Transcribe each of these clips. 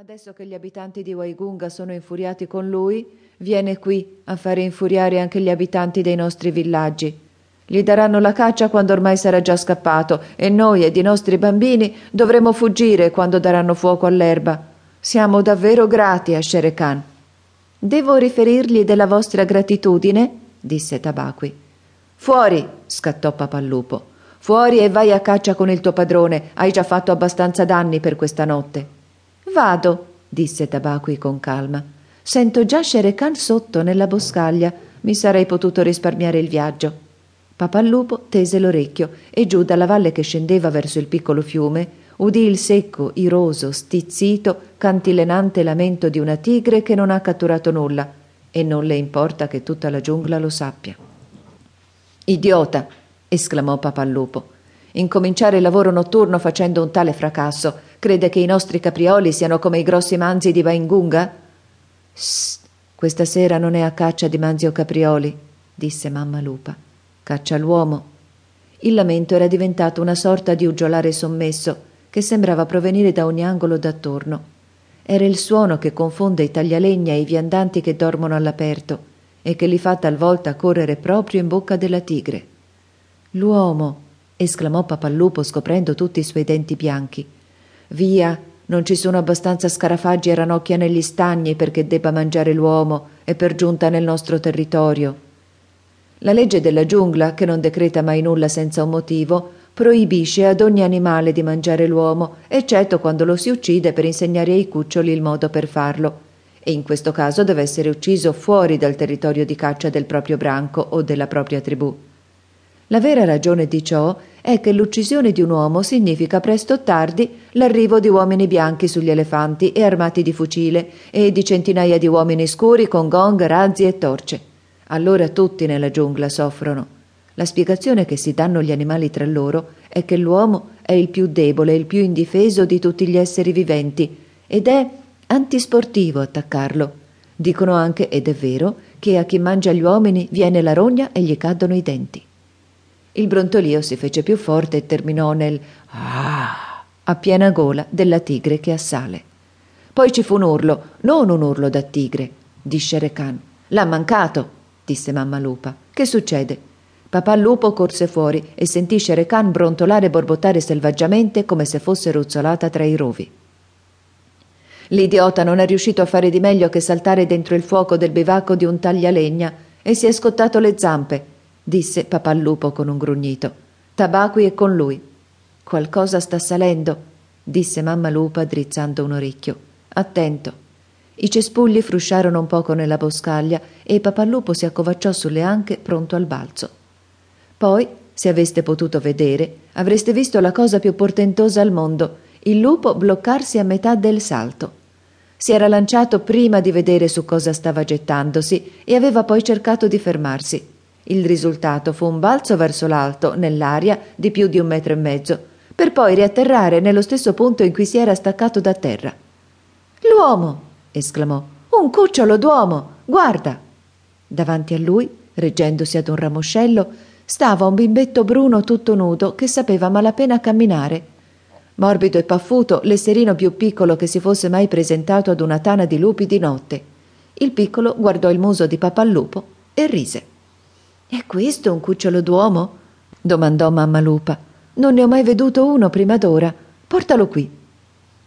Adesso che gli abitanti di Waigunga sono infuriati con lui, viene qui a fare infuriare anche gli abitanti dei nostri villaggi. Gli daranno la caccia quando ormai sarà già scappato e noi ed i nostri bambini dovremo fuggire quando daranno fuoco all'erba. Siamo davvero grati a Shere Khan. Devo riferirgli della vostra gratitudine? disse Tabaqui. Fuori! scattò Papallupo. Fuori e vai a caccia con il tuo padrone. Hai già fatto abbastanza danni per questa notte. Vado, disse Tabaqui con calma. Sento già Khan sotto nella boscaglia. Mi sarei potuto risparmiare il viaggio. Papallupo tese l'orecchio e giù dalla valle che scendeva verso il piccolo fiume udì il secco, iroso, stizzito, cantilenante lamento di una tigre che non ha catturato nulla e non le importa che tutta la giungla lo sappia. Idiota! esclamò Papallupo. Incominciare il lavoro notturno facendo un tale fracasso Crede che i nostri caprioli siano come i grossi manzi di Vaingunga? Sst, questa sera non è a caccia di manzi o caprioli, disse mamma lupa. Caccia l'uomo. Il lamento era diventato una sorta di uggiolare sommesso che sembrava provenire da ogni angolo d'attorno. Era il suono che confonde i taglialegna e i viandanti che dormono all'aperto e che li fa talvolta correre proprio in bocca della tigre. L'uomo, esclamò Papallupo scoprendo tutti i suoi denti bianchi. Via, non ci sono abbastanza scarafaggi e ranocchia negli stagni perché debba mangiare l'uomo e per giunta nel nostro territorio. La legge della giungla, che non decreta mai nulla senza un motivo, proibisce ad ogni animale di mangiare l'uomo, eccetto quando lo si uccide per insegnare ai cuccioli il modo per farlo. E in questo caso deve essere ucciso fuori dal territorio di caccia del proprio branco o della propria tribù. La vera ragione di ciò è che l'uccisione di un uomo significa presto o tardi l'arrivo di uomini bianchi sugli elefanti e armati di fucile e di centinaia di uomini scuri con gong, razzi e torce. Allora tutti nella giungla soffrono. La spiegazione che si danno gli animali tra loro è che l'uomo è il più debole il più indifeso di tutti gli esseri viventi ed è antisportivo attaccarlo. Dicono anche, ed è vero, che a chi mangia gli uomini viene la rogna e gli cadono i denti. Il brontolio si fece più forte e terminò nel ah a piena gola della tigre che assale. Poi ci fu un urlo, non un urlo da tigre, di Shere Khan. L'ha mancato, disse mamma lupa. Che succede? Papà lupo corse fuori e sentì Shere Khan brontolare e borbottare selvaggiamente come se fosse ruzzolata tra i rovi. L'idiota non è riuscito a fare di meglio che saltare dentro il fuoco del bivacco di un taglialegna e si è scottato le zampe disse papà lupo con un grugnito. Tabaqui è con lui. Qualcosa sta salendo, disse mamma lupa drizzando un orecchio. Attento. I cespugli frusciarono un poco nella boscaglia e papà lupo si accovacciò sulle anche pronto al balzo. Poi, se aveste potuto vedere, avreste visto la cosa più portentosa al mondo, il lupo bloccarsi a metà del salto. Si era lanciato prima di vedere su cosa stava gettandosi e aveva poi cercato di fermarsi. Il risultato fu un balzo verso l'alto, nell'aria, di più di un metro e mezzo, per poi riatterrare nello stesso punto in cui si era staccato da terra. L'uomo! esclamò. Un cucciolo d'uomo! Guarda! Davanti a lui, reggendosi ad un ramoscello, stava un bimbetto bruno tutto nudo che sapeva malapena camminare. Morbido e paffuto, l'esserino più piccolo che si fosse mai presentato ad una tana di lupi di notte. Il piccolo guardò il muso di Papallupo e rise. È questo un cucciolo d'uomo? domandò mamma lupa. Non ne ho mai veduto uno prima d'ora. Portalo qui.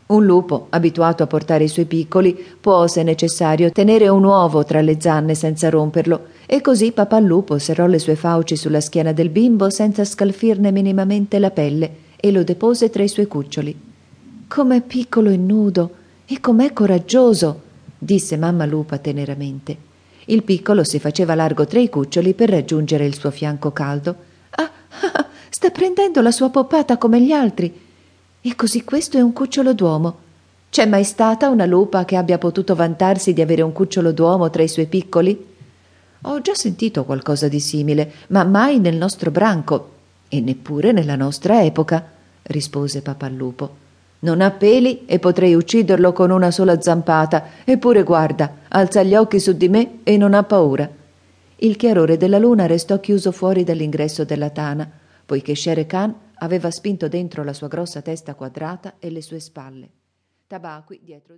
Un lupo, abituato a portare i suoi piccoli, può, se necessario, tenere un uovo tra le zanne senza romperlo, e così papà lupo serrò le sue fauci sulla schiena del bimbo senza scalfirne minimamente la pelle e lo depose tra i suoi cuccioli. Com'è piccolo e nudo, e com'è coraggioso, disse mamma lupa teneramente. Il piccolo si faceva largo tra i cuccioli per raggiungere il suo fianco caldo. Ah, ah, sta prendendo la sua poppata come gli altri. E così questo è un cucciolo d'uomo. C'è mai stata una lupa che abbia potuto vantarsi di avere un cucciolo d'uomo tra i suoi piccoli? Ho già sentito qualcosa di simile, ma mai nel nostro branco e neppure nella nostra epoca, rispose Papallupo. Non ha peli e potrei ucciderlo con una sola zampata, eppure guarda, alza gli occhi su di me e non ha paura. Il chiarore della luna restò chiuso fuori dall'ingresso della tana, poiché Shere Khan aveva spinto dentro la sua grossa testa quadrata e le sue spalle. Tabaqui dietro